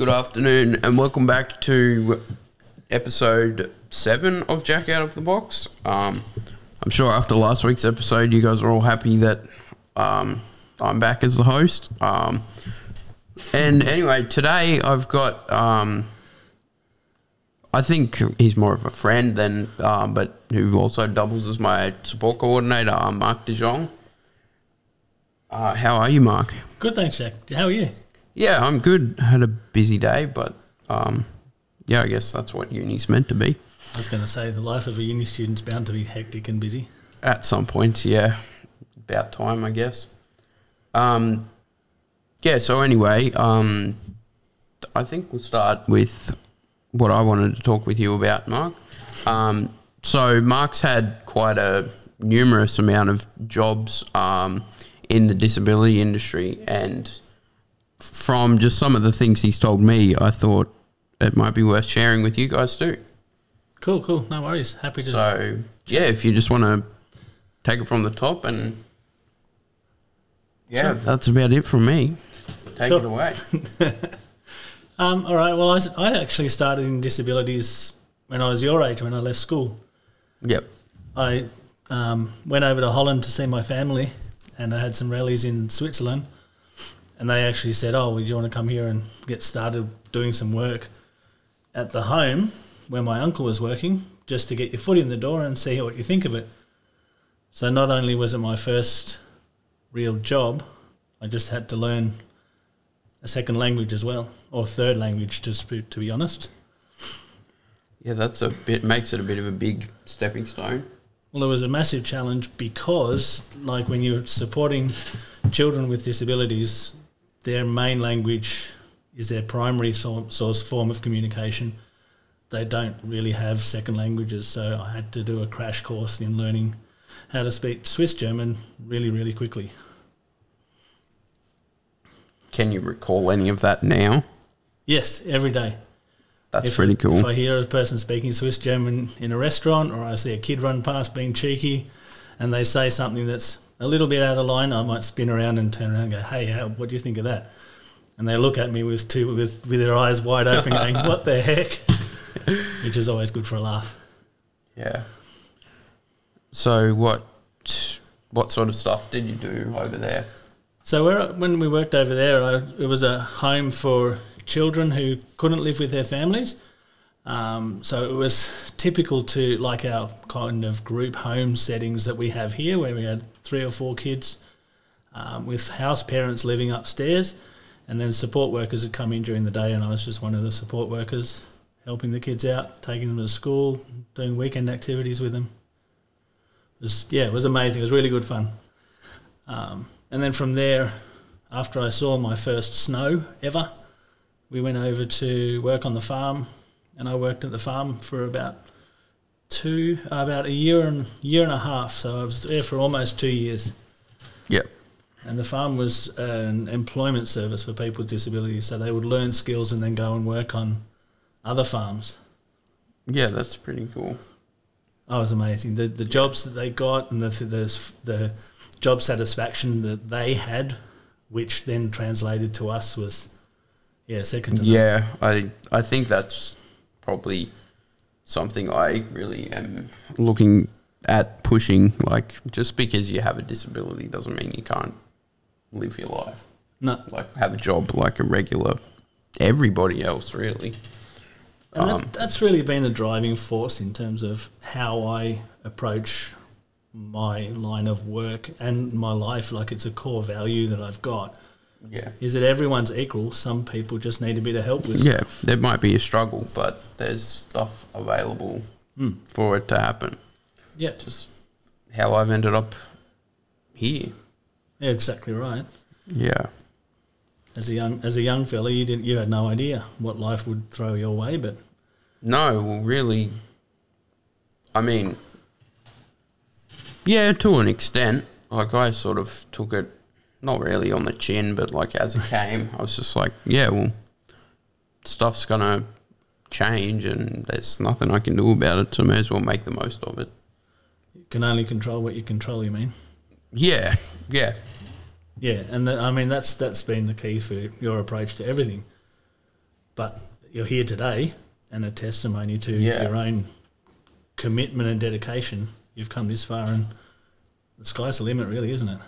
Good afternoon, and welcome back to episode seven of Jack Out of the Box. Um, I'm sure after last week's episode, you guys are all happy that um, I'm back as the host. Um, and anyway, today I've got. Um, I think he's more of a friend than, um, but who also doubles as my support coordinator, uh, Mark De Jong. Uh, how are you, Mark? Good, thanks, Jack. How are you? Yeah, I'm good. Had a busy day, but um, yeah, I guess that's what uni's meant to be. I was going to say the life of a uni student's bound to be hectic and busy. At some point, yeah. About time, I guess. Um, yeah, so anyway, um, I think we'll start with what I wanted to talk with you about, Mark. Um, so Mark's had quite a numerous amount of jobs um, in the disability industry, and from just some of the things he's told me, I thought it might be worth sharing with you guys too. Cool, cool. No worries. Happy to. So yeah, if you just want to take it from the top and yeah, Sure. that's about it from me. Take Sure. it away. Um, all right. Well, I, I actually started in disabilities when I was your age, when I left school. yep. I um, went over to Holland to see my family, and I had some rallies in Switzerland. And they actually said, "Oh, well, do you want to come here and get started doing some work at the home where my uncle was working, just to get your foot in the door and see what you think of it?" So not only was it my first real job, I just had to learn a second language as well, or third language, to sp- to be honest. Yeah, that's a bit makes it a bit of a big stepping stone. Well, it was a massive challenge because, like, when you're supporting children with disabilities, their main language is their primary so- source form of communication. They don't really have second languages, so I had to do a crash course in learning how to speak Swiss German really, really quickly. Can you recall any of that now? Yes, every day. That's If- pretty If cool. I hear a person speaking Swiss German in a restaurant, or I see a kid run past being cheeky, and they say something that's a little bit out of line, I might spin around and turn around and go, "Hey, how, what do you think of that?" And they look at me with two with with their eyes wide open, going, "What the heck?" Which is always good for a laugh. Yeah. So what what sort of stuff did you do over there? So where, when we worked over there, I, it was a home for children who couldn't live with their families. Um, so it was typical to like our kind of group home settings that we have here, where we had three or four kids um, with house parents living upstairs, and then support workers would come in during the day, and I was just one of the support workers helping the kids out, taking them to school, doing weekend activities with them. It was, yeah, it was amazing. It was really good fun. Um, and then from there, after I saw my first snow ever, we went over to work on the farm, and I worked at the farm for about two, about a year and year and a half. So I was there for almost two years. Yep. And the farm was an employment service for people with disabilities, so they would learn skills and then go and work on other farms. Yeah, that's pretty cool. Oh, it was amazing. The the jobs that they got and the the the job satisfaction that they had, which then translated to us, was yeah second to none. Yeah, I I think that's probably something I really am looking at pushing. Like, just because you have a disability doesn't mean you can't live your life. No, Like, have a job like a regular everybody else, really. and Um, that's, that's really been a driving force in terms of how I approach my line of work and my life. Like it's a core value that I've got. Yeah. Is that everyone's equal? Some people just need a bit of help with Yeah, stuff. there might be a struggle, but there's stuff available Mm. for it to happen. Yeah, Just how I've ended up here. yeah, exactly right. Yeah. As a young as a young fella, you didn't you had no idea what life would throw your way, but No, well, really, I mean, yeah, to an extent. Like, I sort of took it, not really on the chin, but like as it came, I was just like, yeah, well, stuff's going to change and there's nothing I can do about it, so I may as well make the most of it. you can only control what you control. You mean? Yeah, yeah, Yeah, and that, I mean that's that's been the key for your approach to everything. but you're here today and a testimony to Yeah. your own commitment and dedication. You've come this far, and the sky's the limit, really, isn't it?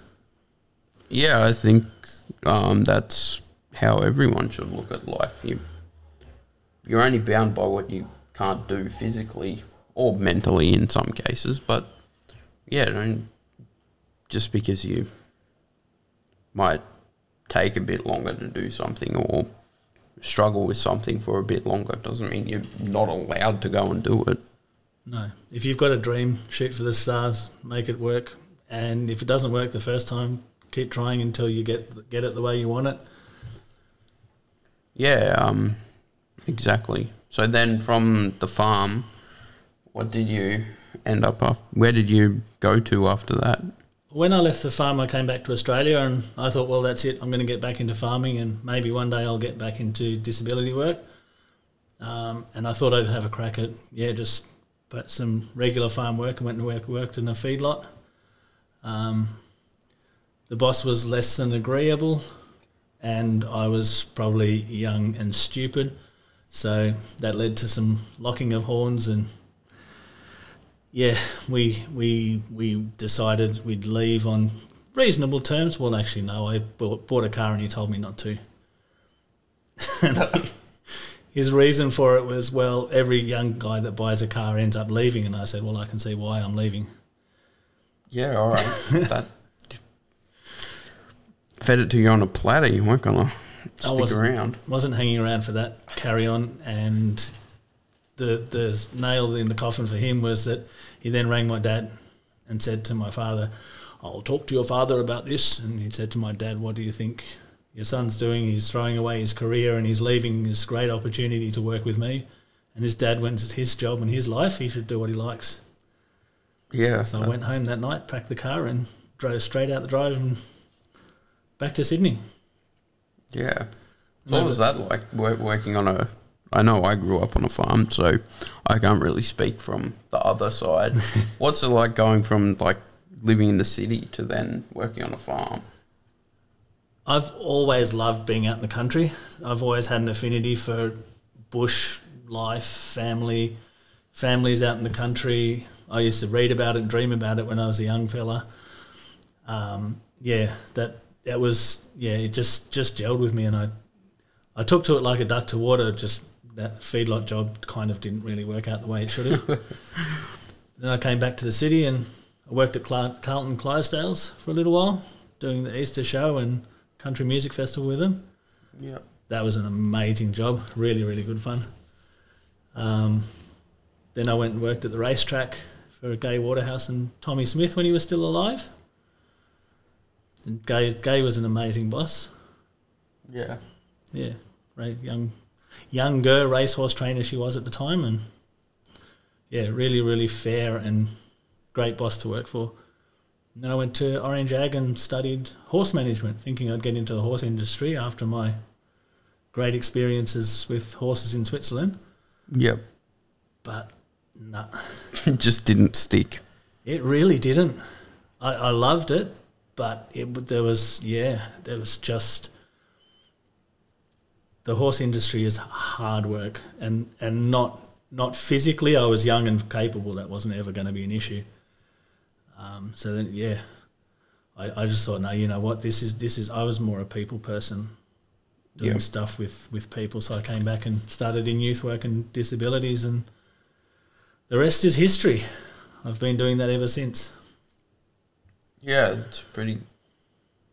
Yeah, I think um, that's how everyone should look at life. You, you're only bound by what you can't do physically or mentally in some cases, but yeah, don't, just because you might take a bit longer to do something or struggle with something for a bit longer doesn't mean you're not allowed to go and do it. No. If you've got a dream, shoot for the stars, make it work. And if it doesn't work the first time, keep trying until you get get it the way you want it. Yeah, um, exactly. So then from the farm, what did you end up off? Where did you go to after that? When I left the farm, I came back to Australia, and I thought, well, that's it. I'm going to get back into farming, and maybe one day I'll get back into disability work. Um, and I thought I'd have a crack at yeah, just but some regular farm work, and went and work, worked in a feedlot. Um, the boss was less than agreeable, and I was probably young and stupid, so that led to some locking of horns and yeah, we we we decided we'd leave on reasonable terms. Well, actually, no, I bought, bought a car and he told me not to. And His reason for it was, well, every young guy that buys a car ends up leaving, and I said, well, I can see why I'm leaving. Yeah, all right. that fed it to you on a platter. You weren't gonna stick wasn't- around. wasn't hanging around for that carry on and the the nail in the coffin for him was that he then rang my dad and said to my father I'll talk to your father about this and he said to my dad what do you think your son's doing he's throwing away his career and he's leaving this great opportunity to work with me and his dad went to his job and his life he should do what he likes Yeah. so I went home that night packed the car and drove straight out the drive and back to Sydney Yeah. So what was that like working on a? I know I grew up on a farm, so I can't really speak from the other side. What's it like going from like living in the city to then working on a farm? I've always loved being out in the country. I've always had an affinity for bush life, family, families out in the country. I used to read about it and dream about it when I was a young fella. Um, yeah, that that was yeah, it just just gelled with me, and I I took to it like a duck to water. Just that feedlot job kind of didn't really work out the way it should have. then I came back to the city and I worked at Carlton Clydesdales for a little while, doing the Easter show and country music festival with them. Yeah. That was an amazing job, really, really good fun. Um, then I went and worked at the racetrack for Gay Waterhouse and Tommy Smith when he was still alive. And Gay, Gay was an amazing boss. Yeah. Yeah, ra- young, younger racehorse trainer she was at the time, and yeah, really, really fair and great boss to work for. And then I went to Orange Ag and studied horse management, thinking I'd get into the horse industry after my great experiences with horses in Switzerland. Yep. But no, It just didn't stick. it really didn't. I, I loved it, but it there was yeah, there was just the horse industry is hard work and and not not physically. I was young and capable. That wasn't ever going to be an issue. Um, so then yeah, I, I just thought no, you know what, this is this is. I was more a people person. Doing stuff with, with people, so I came back and started in youth work and disabilities, and the rest is history. I've been doing that ever since. Yeah, it's pretty,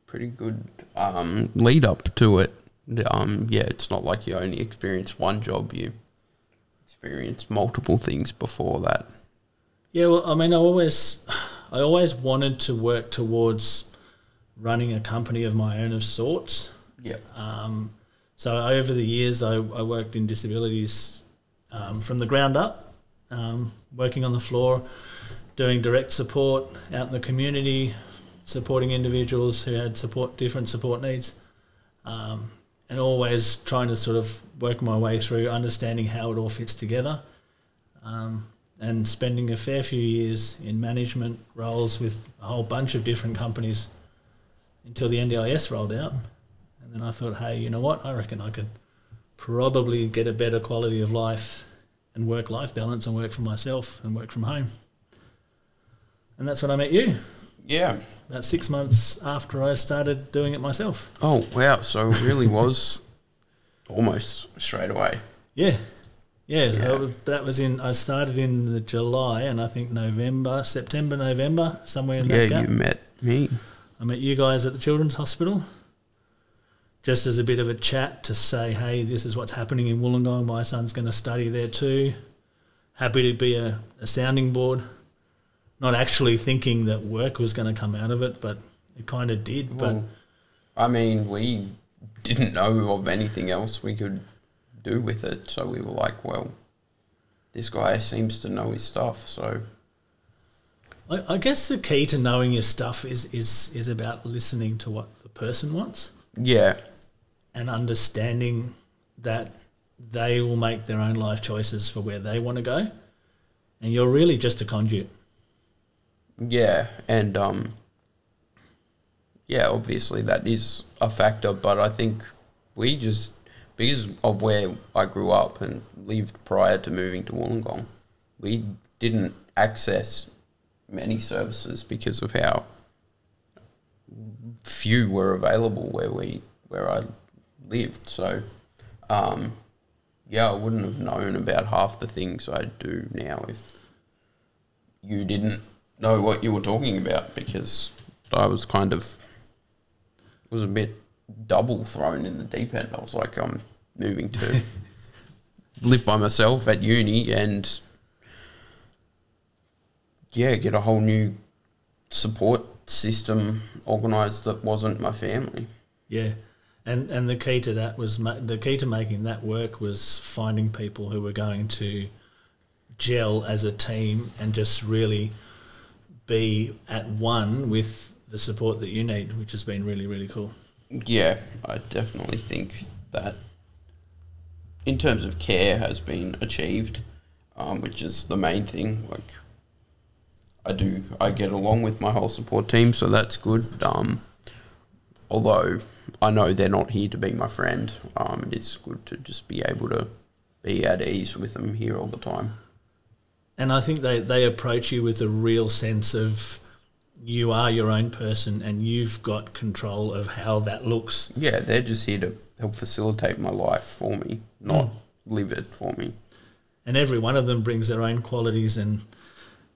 pretty good um, lead up to it. Um, yeah, it's not like you only experience one job; you experience multiple things before that. Yeah, well, I mean, I always, I always wanted to work towards running a company of my own of sorts. Yeah. Um, so over the years, I, I worked in disabilities um, from the ground up, um, working on the floor, doing direct support out in the community, supporting individuals who had support different support needs, um, and always trying to sort of work my way through understanding how it all fits together. Um, and spending a fair few years in management roles with a whole bunch of different companies until the NDIS rolled out. And then I thought, hey, you know what? I reckon I could probably get a better quality of life and work life balance and work for myself and work from home. And that's when I met you. Yeah. About six months after I started doing it myself. Oh wow! So it really was almost straight away. Yeah. Yeah, so Yeah. was- that was in. I started in the July, and I think November, September, November, somewhere in Yeah, that gap. you met me. I met you guys at the Children's Hospital, just as a bit of a chat to say, hey, this is what's happening in Wollongong. My son's going to study there too. Happy to be a, a sounding board. Not actually thinking that work was going to come out of it, but it kind of did. But I mean, we didn't know of anything else we could do with it, so we were like, well, this guy seems to know his stuff, so I, I guess the key to knowing your stuff is, is, is about listening to what the person wants. yeah, and understanding that they will make their own life choices for where they want to go, and you're really just a conduit. Yeah, and um, yeah, obviously that is a factor, but I think we just because of where I grew up and lived prior to moving to Wollongong, we didn't access many services because of how few were available where we where I lived. So, um, yeah, I wouldn't have known about half the things I do now if you didn't know what you were talking about because I was kind of was a bit double thrown in the deep end. I was like, I'm moving to live by myself at uni and yeah, get a whole new support system organized that wasn't my family. Yeah, and and the key to that was ma- the key to making that work was finding people who were going to gel as a team and just really be at one with the support that you need, which has been really really cool. Yeah, I definitely think that in terms of care has been achieved, um, which is the main thing. Like, I do, I get along with my whole support team, so that's good. Um, although I know they're not here to be my friend, um, it is good to just be able to be at ease with them here all the time. And I think they, they approach you with a real sense of you are your own person and you've got control of how that looks. Yeah, they're just here to help facilitate my life for me, not hmm. live it for me. And every one of them brings their own qualities and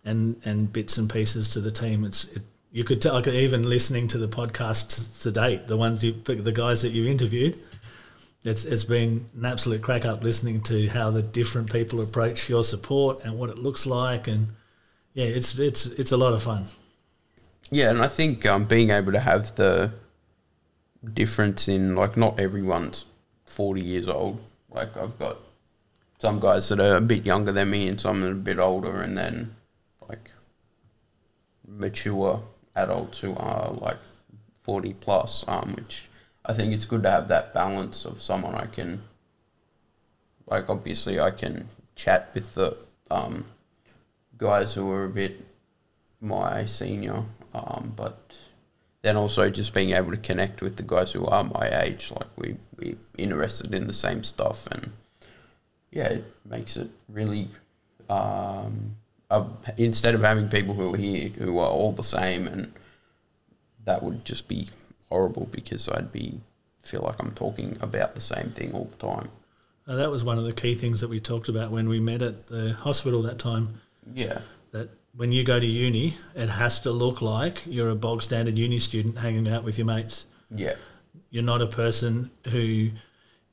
and and bits and pieces to the team. It's it, you could tell, like even listening to the podcast to date, the ones you the guys that you interviewed, it's it's been an absolute crack up listening to how the different people approach your support and what it looks like, and yeah, it's it's it's a lot of fun. Yeah, and I think um, being able to have the difference in like not everyone's forty years old. Like I've got some guys that are a bit younger than me, and some that are a bit older, and then like mature adults who are like forty plus. Um, which I think it's good to have that balance of someone I can, like obviously I can chat with the um, guys who are a bit my senior, um, but then also just being able to connect with the guys who are my age, like we we interested in the same stuff, and yeah, it makes it really. Um, uh, instead of having people who are here who are all the same, and that would just be horrible because I'd be feel like I'm talking about the same thing all the time. Uh, that was one of the key things that we talked about when we met at the hospital that time. Yeah, That when you go to uni, it has to look like you're a bog standard uni student hanging out with your mates. yeah, You're not a person who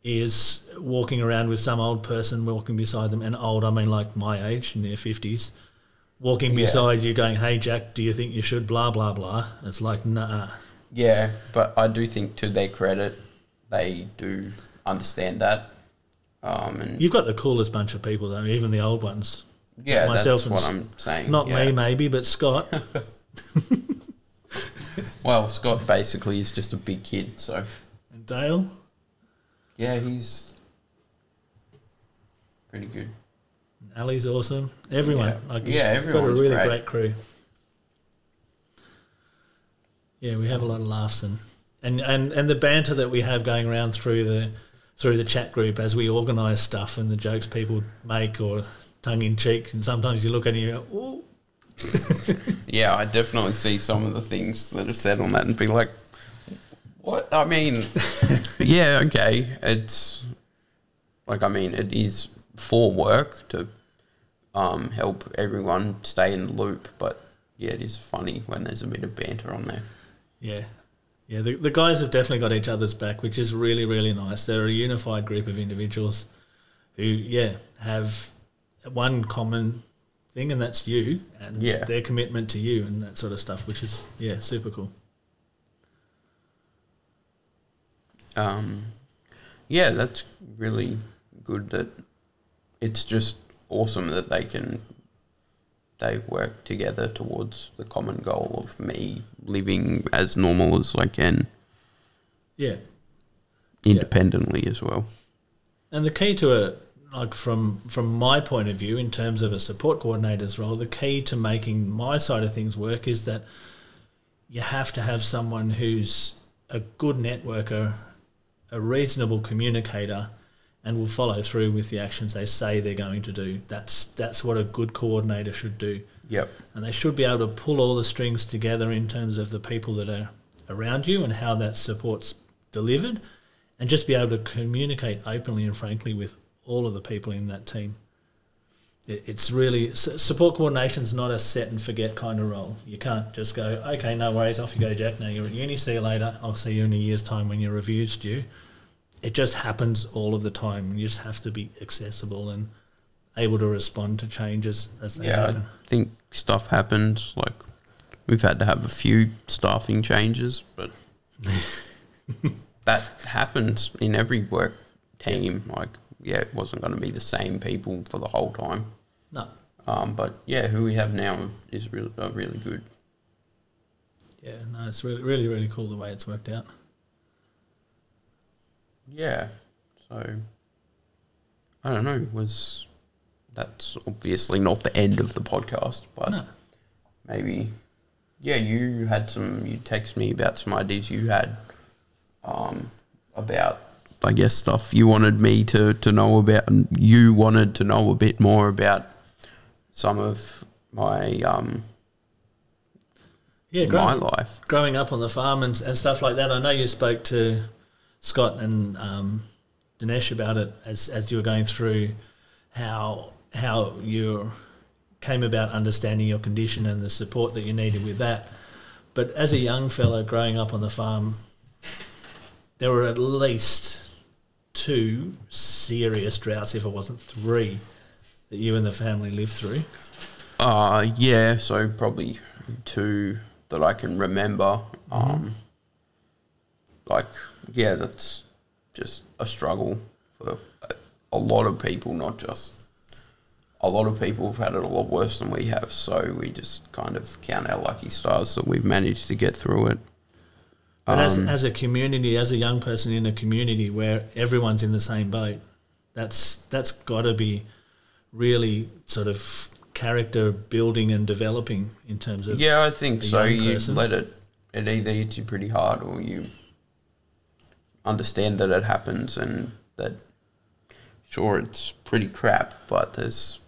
is walking around with some old person walking beside them, and old, I mean like my age, in their 50s, walking Yeah. beside you going, hey, Jack, do you think you should? Blah, blah, blah. It's like, nah. Yeah, but I do think to their credit, they do understand that. Um, and You've got the coolest bunch of people, though, even the old ones. yeah, myself that's what S- I'm saying. Not yeah. me, maybe, but Scott. Well, Scott basically is just a big kid, so and Dale. yeah, he's pretty good. Ali's awesome. Everyone. Yeah. Like Yeah, you've got a really great. great. crew. Yeah, we have a lot of laughs and, and, and, and the banter that we have going around through the through the chat group as we organise stuff and the jokes people make or tongue in cheek, and sometimes you look at it and you go, "Ooh." Yeah, I definitely see some of the things that are said on that and be like, what? I mean, yeah, okay. It's like, I mean, it is for work to um, help everyone stay in the loop, but yeah, it is funny when there's a bit of banter on there. Yeah. Yeah, the, the guys have definitely got each other's back, which is really, really nice. They're a unified group of individuals who, yeah, have one common thing, and that's you and Yeah. their commitment to you and that sort of stuff, which is, yeah, super cool. um, yeah, that's really good. That it's just awesome that they can they work together towards the common goal of me living as normal as I can, Yeah. independently as well. And the key to it, like from from my point of view, in terms of a support coordinator's role, the key to making my side of things work is that you have to have someone who's a good networker, a reasonable communicator, and will follow through with the actions they say they're going to do. That's that's what a good coordinator should do. Yep. And they should be able to pull all the strings together in terms of the people that are around you and how that support's delivered, and just be able to communicate openly and frankly with all of the people in that team. It, it's really support coordination's not a set and forget kind of role. You can't just go, okay, no worries, off you go, Jack. Now you're at uni. See you later. I'll see you in a year's time when your review's due. It just happens all of the time. You just have to be accessible and able to respond to changes as they Yeah, happen. I think stuff happens. Like we've had to have a few staffing changes, but that happens in every work team. Like, yeah, it wasn't going to be the same people for the whole time. No. Um, but yeah, who we have now is really uh, really good. Yeah, no, it's really, really, really cool the way it's worked out. Yeah. So I don't know. Was that's obviously not the end of the podcast, but No. maybe yeah you had some you text me about some ideas you had um about i guess stuff you wanted me to to know about and you wanted to know a bit more about some of my um Yeah, my life growing up on the farm and, and stuff like that. I know you spoke to Scott and um, Dinesh about it as, as you were going through how how you came about understanding your condition and the support that you needed with that. But as a young fellow growing up on the farm, there were at least two serious droughts, if it wasn't three, that you and the family lived through. uh yeah so probably two that i can remember um like yeah that's just a struggle for a, a lot of people not just a lot of people have had it a lot worse than we have, so we just kind of count our lucky stars that we've managed to get through it. But as, Um, as a community, as a young person in a community where everyone's in the same boat, that's that's got to be really sort of character building and developing in terms of yeah, I think so. You let it, it either hits you pretty hard or you understand that it happens and that, sure, it's pretty crap, but there's,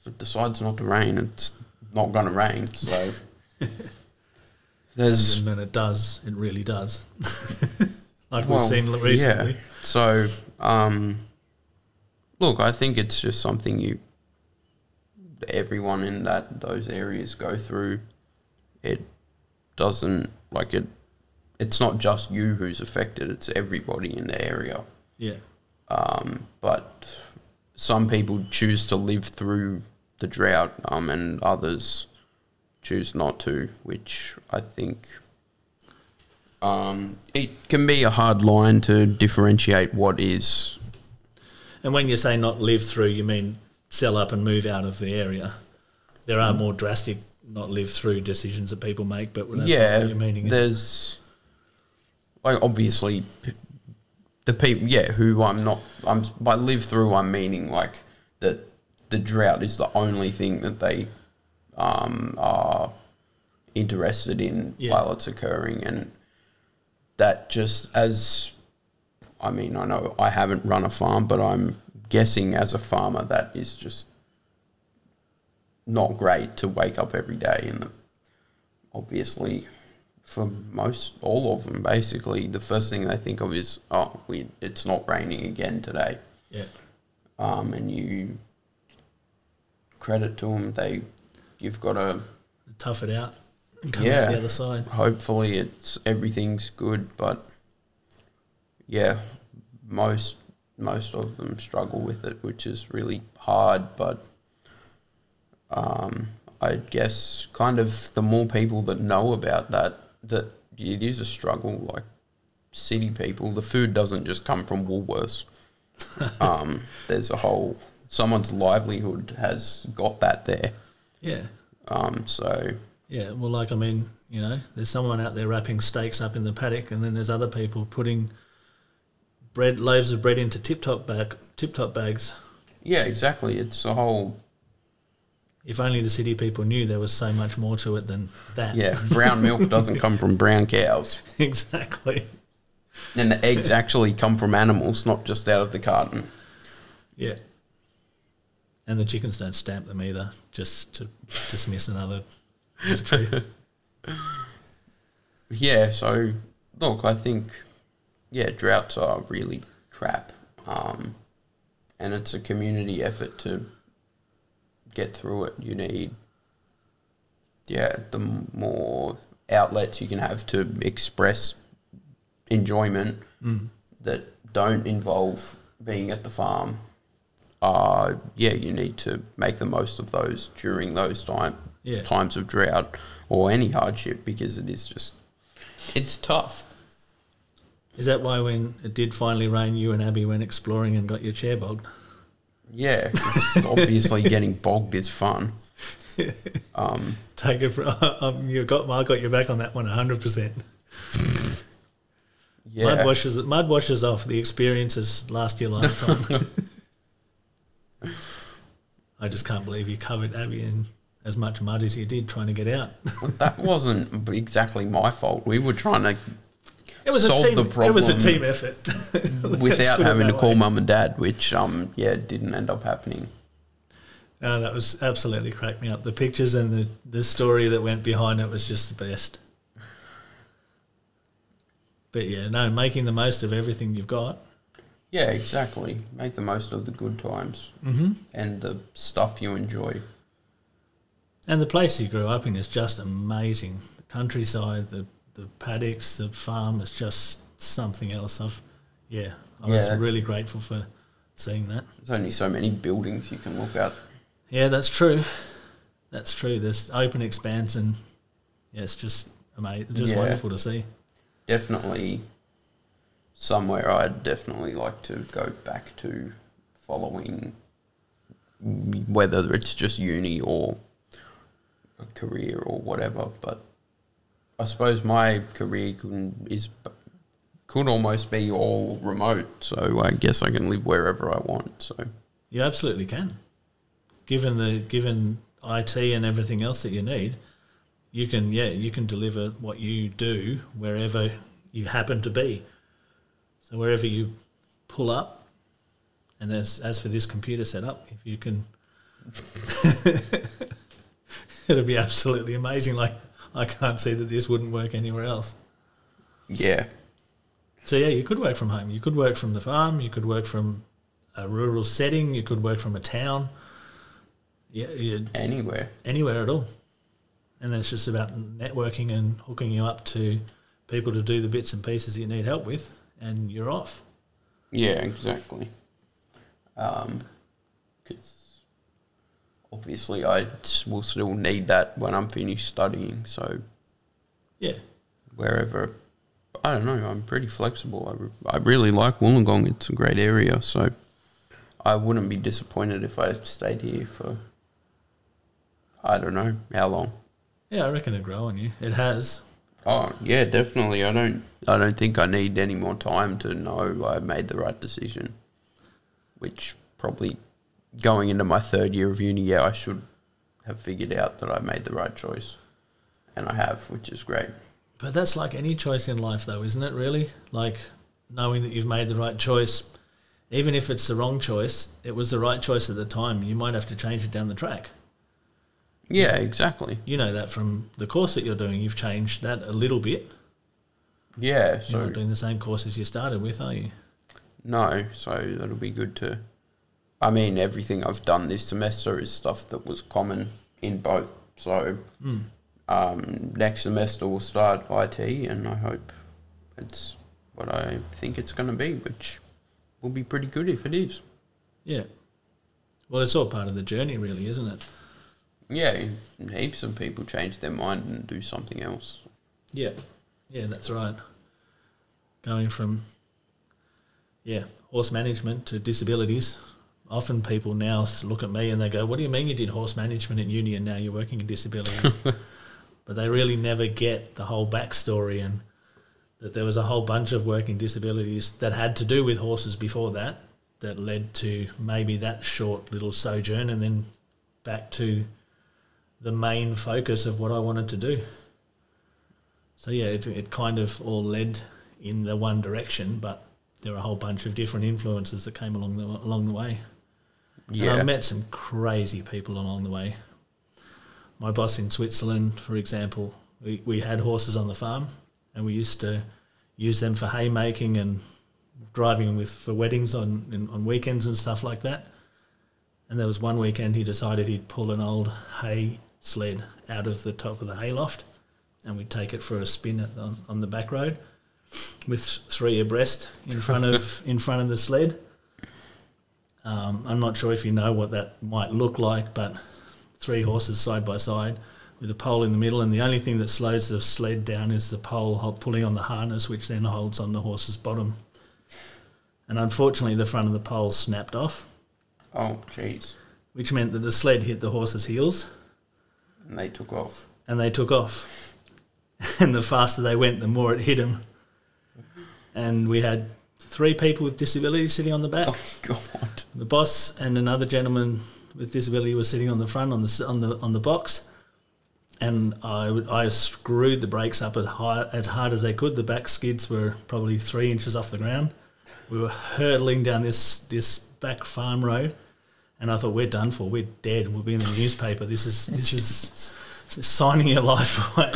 if it decides not to rain, it's not going to rain, so. There's and when it does, it really does. like Well, we've seen recently. Yeah. So, um, look, I think it's just something you, everyone in that those areas go through. It doesn't like it. It's not just you who's affected; it's everybody in the area. Yeah. Um, but some people choose to live through the drought, um, and others choose not to, which I think um, it can be a hard line to differentiate what is. And when you say not live through, you mean sell up and move out of the area. There Mm. are more drastic not live through decisions that people make, but that's yeah, not what you're meaning. There's like obviously the people. Yeah, who I'm not. I'm by live through. I'm meaning like that the drought is the only thing that they um, are interested in Yeah. while it's occurring, and that just as I mean, I know I haven't run a farm, but I'm guessing as a farmer that is just not great to wake up every day and obviously for most all of them basically the first thing they think of is oh we it's not raining again today Yeah. um, and you credit to them they you've got to Tough it out and come Yeah. out the other side. hopefully it's everything's good but yeah most most of them struggle with it which is really hard but um, I guess kind of the more people that know about that that it is a struggle like city people the food doesn't just come from Woolworths um, there's a whole someone's livelihood has got that there Yeah. um, so Yeah, well, like I mean, you know, there's someone out there wrapping steaks up in the paddock, and then there's other people putting bread loaves of bread into tip top bag tip top bags. yeah exactly it's a whole If only the city people knew there was so much more to it than that. Yeah, brown milk doesn't come from brown cows. exactly. And the eggs actually come from animals, not just out of the carton. Yeah. And the chickens don't stamp them either, just to dismiss another truth. Yeah, so look, I think, yeah, droughts are really crap. Um, and it's a community effort to get through it. You need, yeah, the more outlets you can have to express enjoyment Mm. that don't involve being at the farm, uh, yeah, you need to make the most of those during those time Yeah. times of drought or any hardship because it is just it's tough. Is that why when it did finally rain, you and Abby went exploring and got your chair bogged? Yeah, obviously getting bogged is fun. Um, Take it from um, you got I got your back on that one, hundred percent. yeah, Mud washes mud washes off. The experiences last your lifetime. I just can't believe you covered Abby in as much mud as you did trying to get out. that wasn't exactly my fault. We were trying to It was a team. the It was a team effort. Without having to call mum and dad, which um yeah didn't end up happening. No, that was absolutely cracked me up. The pictures and the, the story that went behind it was just the best. But yeah, no, making the most of everything you've got. Yeah, exactly. Make the most of the good times Mm-hmm. and the stuff you enjoy. And the place you grew up in is just amazing. The countryside, the, the paddocks, the farm is just something else. I've, yeah, I was Yeah. really grateful for seeing that. There's only so many buildings you can look at. Yeah, that's true. That's true. There's open expanse and yeah, it's just amazing, just Yeah. wonderful to see. Definitely somewhere I'd definitely like to go back to following whether it's just uni or a career or whatever. But I suppose my career can, is could almost be all remote, so I guess I can live wherever I want. So You absolutely can. Given the given IT and everything else that you need, you can yeah you can deliver what you do wherever you happen to be. So wherever you pull up, and as as for this computer setup, if you can, it'll be absolutely amazing. Like I can't see that this wouldn't work anywhere else. yeah, So yeah, you could work from home. You could work from the farm. You could work from a rural setting. You could work from a town. Yeah, anywhere. anywhere at all. And then it's just about networking and hooking you up to people to do the bits and pieces you need help with, and you're off. Yeah, exactly. Um, because obviously I will still need that when I'm finished studying. So Yeah, wherever, I don't know. I'm pretty flexible. I, I really like Wollongong. It's a great area. So I wouldn't be disappointed if I stayed here for I don't know how long. yeah, I reckon it'll grow on you. It has. Oh yeah, definitely. I don't. I don't think I need any more time to know I made the right decision. Which probably going into my third year of uni, yeah, I should have figured out that I made the right choice, and I have, which is great. But that's like any choice in life, though, isn't it? Really, like knowing that you've made the right choice, even if it's the wrong choice, it was the right choice at the time. You might have to change it down the track. Yeah, exactly. You know that from the course that you're doing. You've changed that a little bit. Yeah, You're not doing the same course as you started with, are you? no, so that'll be good to. I mean, everything I've done this semester is stuff that was common in both. So Mm. um, next semester we'll start IT, and I hope it's what I think it's going to be, which will be pretty good if it is. Yeah. Well, it's all part of the journey, really, isn't it? Yeah, heaps of people change their mind and do something else. Yeah. Yeah, that's right. Going from, yeah, horse management to disabilities. Often people now look at me and they go, What do you mean you did horse management in uni and now you're working in disability?" but they really never get the whole backstory and that there was a whole bunch of working disabilities that had to do with horses before that that led to maybe that short little sojourn and then back to the main focus of what I wanted to do. So yeah, it, it kind of all led in the one direction, but there were a whole bunch of different influences that came along the along the way. And I met some crazy people along the way. My boss in Switzerland, for example, we, we had horses on the farm and we used to use them for haymaking and driving with for weddings on in, on weekends and stuff like that. And there was one weekend he decided he'd pull an old hay sled out of the top of the hayloft and we'd take it for a spin at, on, on the back road with three abreast in front of in front of the sled. Um, I'm not sure if you know what that might look like, but three horses side by side with a pole in the middle, and the only thing that slows the sled down is the pole pulling on the harness, which then holds on the horse's bottom. And unfortunately, the front of the pole snapped off, Oh, jeez. which meant that the sled hit the horse's heels, And they took off. and they took off. And the faster they went, the more it hit them. And we had three people with disabilities sitting on the back. Oh, God. The boss and another gentleman with disability were sitting on the front on the on the on the box, and I I screwed the brakes up as high as hard as they could. The back skids were probably three inches off the ground. We were hurtling down this this back farm road, and I thought we're done for. We're dead. We'll be in the newspaper. This is this is signing your life away.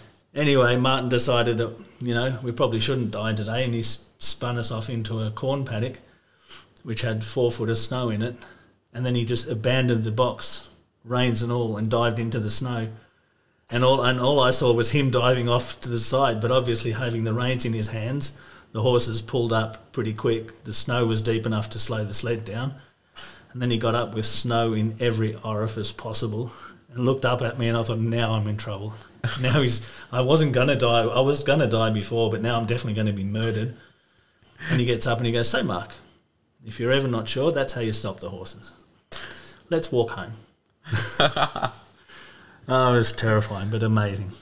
anyway, Martin decided that you know we probably shouldn't die today, and he s- spun us off into a corn paddock which had four foot of snow in it, and then he just abandoned the box, reins and all, and dived into the snow. And all and all I saw was him diving off to the side, but obviously having the reins in his hands, the horses pulled up pretty quick. The snow was deep enough to slow the sled down, and then he got up with snow in every orifice possible, and looked up at me, and I thought, now I'm in trouble. Now he's. I wasn't gonna die. I was gonna die before, but now I'm definitely to be murdered. And he gets up and he goes, "So, Mark, if you're ever not sure, that's how you stop the horses. Let's walk home. oh, it was terrifying, but amazing.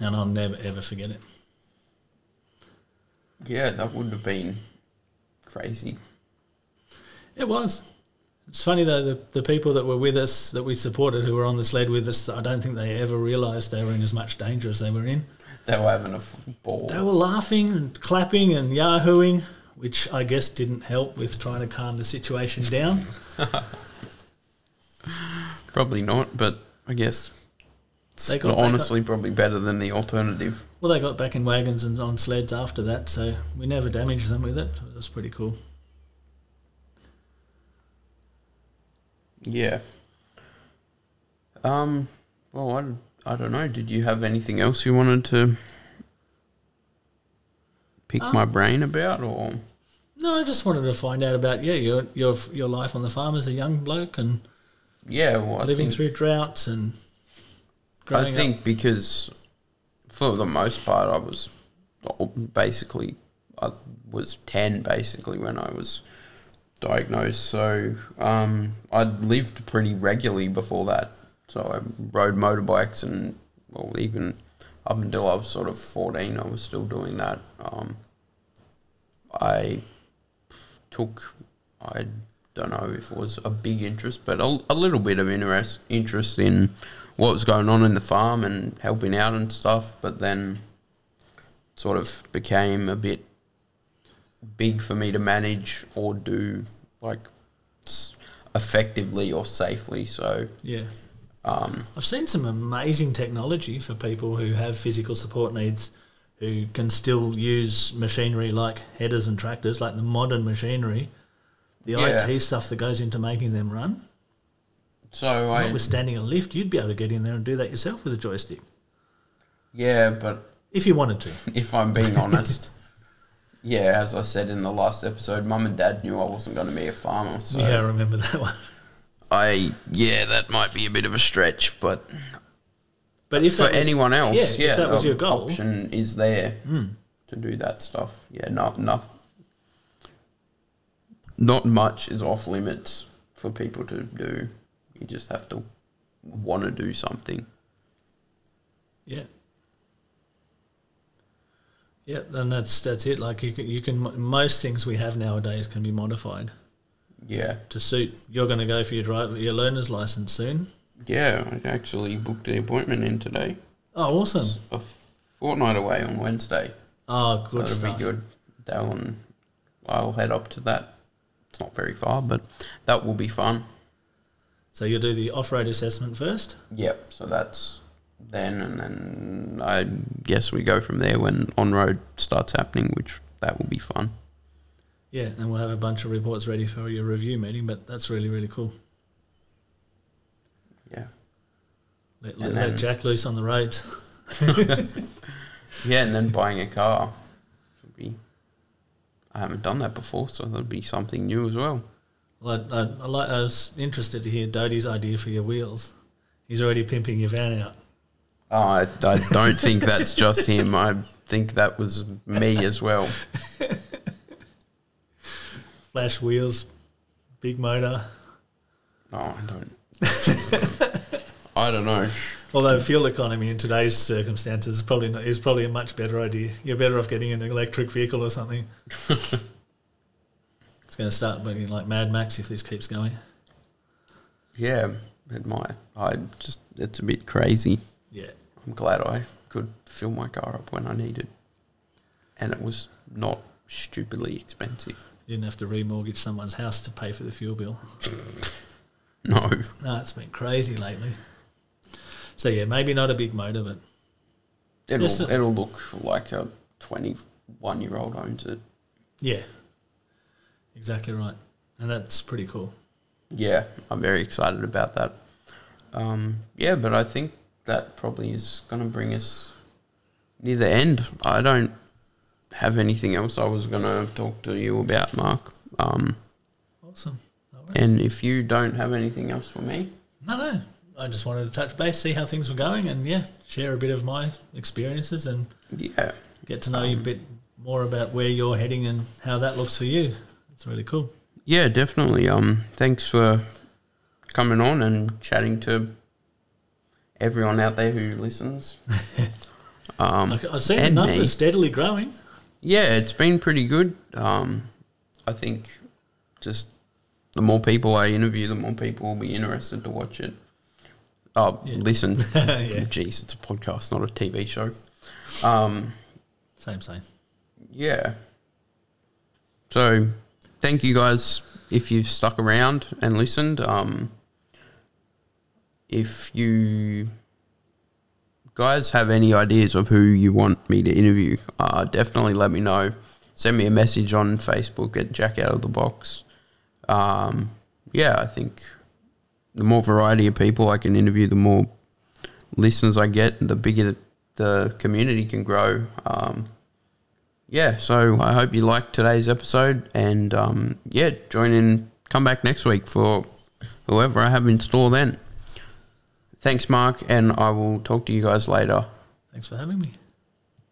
And I'll never, ever forget it. Yeah, that would have been crazy. It was. It's funny, though, the, the people that were with us, that we supported, who were on the sled with us, I don't think they ever realised they were in as much danger as they were in. They were having a ball. They were laughing and clapping and yahooing, which I guess didn't help with trying to calm the situation down. Probably not, but I guess it's They got honestly probably better than the alternative. Well, they got back in wagons and on sleds after that, so we never damaged them with it. It was pretty cool. Yeah. Um. Well, I, I don't know. Did you have anything else you wanted to pick my Um, brain about, or No, I just wanted to find out about yeah your your your life on the farm as a young bloke and yeah? Well, living think, through droughts and growing I think up. because for the most part, I was basically I was ten basically when I was diagnosed. So um, I'd lived pretty regularly before that. So I rode motorbikes and well, even up until I was sort of fourteen, I was still doing that. Um, I took I don't know if it was a big interest, but a, a little bit of interest interest in what was going on in the farm and helping out and stuff. But then sort of became a bit big for me to manage or do like effectively or safely. So Yeah. Um, I've seen some amazing technology for people who have physical support needs who can still use machinery like headers and tractors, like the modern machinery, the Yeah. IT stuff that goes into making them run. so I Notwithstanding a lift, you'd be able to get in there and do that yourself with a joystick yeah, but if you wanted to. if I'm being honest. Yeah, as I said in the last episode, mum and dad knew I wasn't going to be a farmer, so yeah, I remember that one. I yeah, that might be a bit of a stretch, but But if for was- anyone else, yeah, if that was your goal, option is there Mm. to do that stuff. Yeah, not not not much is off limits for people to do. You just have to want to do something. Yeah. Yeah, and that's that's it. Like you can, you can most things we have nowadays can be modified Yeah, to suit. You're going to go for your driver your learner's license soon. yeah. I actually booked the appointment in today. Oh, awesome! A fortnight away on Wednesday. Oh, So good that'll stuff. be good. Dale and I'll head up to that. It's not very far, but that will be fun. So you'll do the off-road assessment first. Yep. So that's then, and then I guess we go from there when on road starts happening, which that will be fun. Yeah, and we'll have a bunch of reports ready for your review meeting. But that's really really cool. Yeah. Let, let, then- let Jack loose on the roads. Yeah, and then buying a car would be. I haven't done that before, so that'll be something new as well. Well, I, I, I, like, I was interested to hear Dodie's idea for your wheels. He's already pimping your van out. Oh, I, I don't think that's just him. I think that was me as well. Flash wheels, big motor. Oh, I don't. I don't know. Although fuel economy in today's circumstances is probably not, is probably a much better idea. You're better off getting an electric vehicle or something. it's going to start being like Mad Max if this keeps going. Yeah, it might. I just it's a bit crazy. Yeah, I'm glad I could fill my car up when I needed, and it was not stupidly expensive. You didn't have to remortgage someone's house to pay for the fuel bill. No, No, it's been crazy lately. So yeah, maybe not a big motor, but it'll sir. it'll look like a 21 year old owns it. yeah, exactly right, and that's pretty cool. Yeah, I'm very excited about that. Um, yeah, but I think that probably is going to bring us near the end. I don't have anything else I was going to talk to you about, Mark. Um, Awesome. No, and if you don't have anything else for me, no, no. I just wanted to touch base, see how things were going, and yeah, share a bit of my experiences and yeah, get to know you a bit more about where you're heading and how that looks for you. It's really cool. yeah, definitely. Um, thanks for coming on and chatting to everyone out there who listens. Um, Like, I've seen the numbers me. steadily growing. Yeah, it's been pretty good. Um, I think just the more people I interview, the more people will be interested to watch it. Oh, Yeah. listen. Yeah. Jeez, it's a podcast, not a TV show. Um, Same, same. yeah. So, thank you guys if you've stuck around and listened. Um, if you guys have any ideas of who you want me to interview, uh, definitely let me know. Send me a message on Facebook at Jack Out of the Box. Um, yeah, I think the more variety of people I can interview, the more listeners I get, the bigger the community can grow. Um, yeah, so I hope you liked today's episode, and um, yeah, join in. Come back next week for whoever I have in store then. Thanks, Mark, and I will talk to you guys later. Thanks for having me.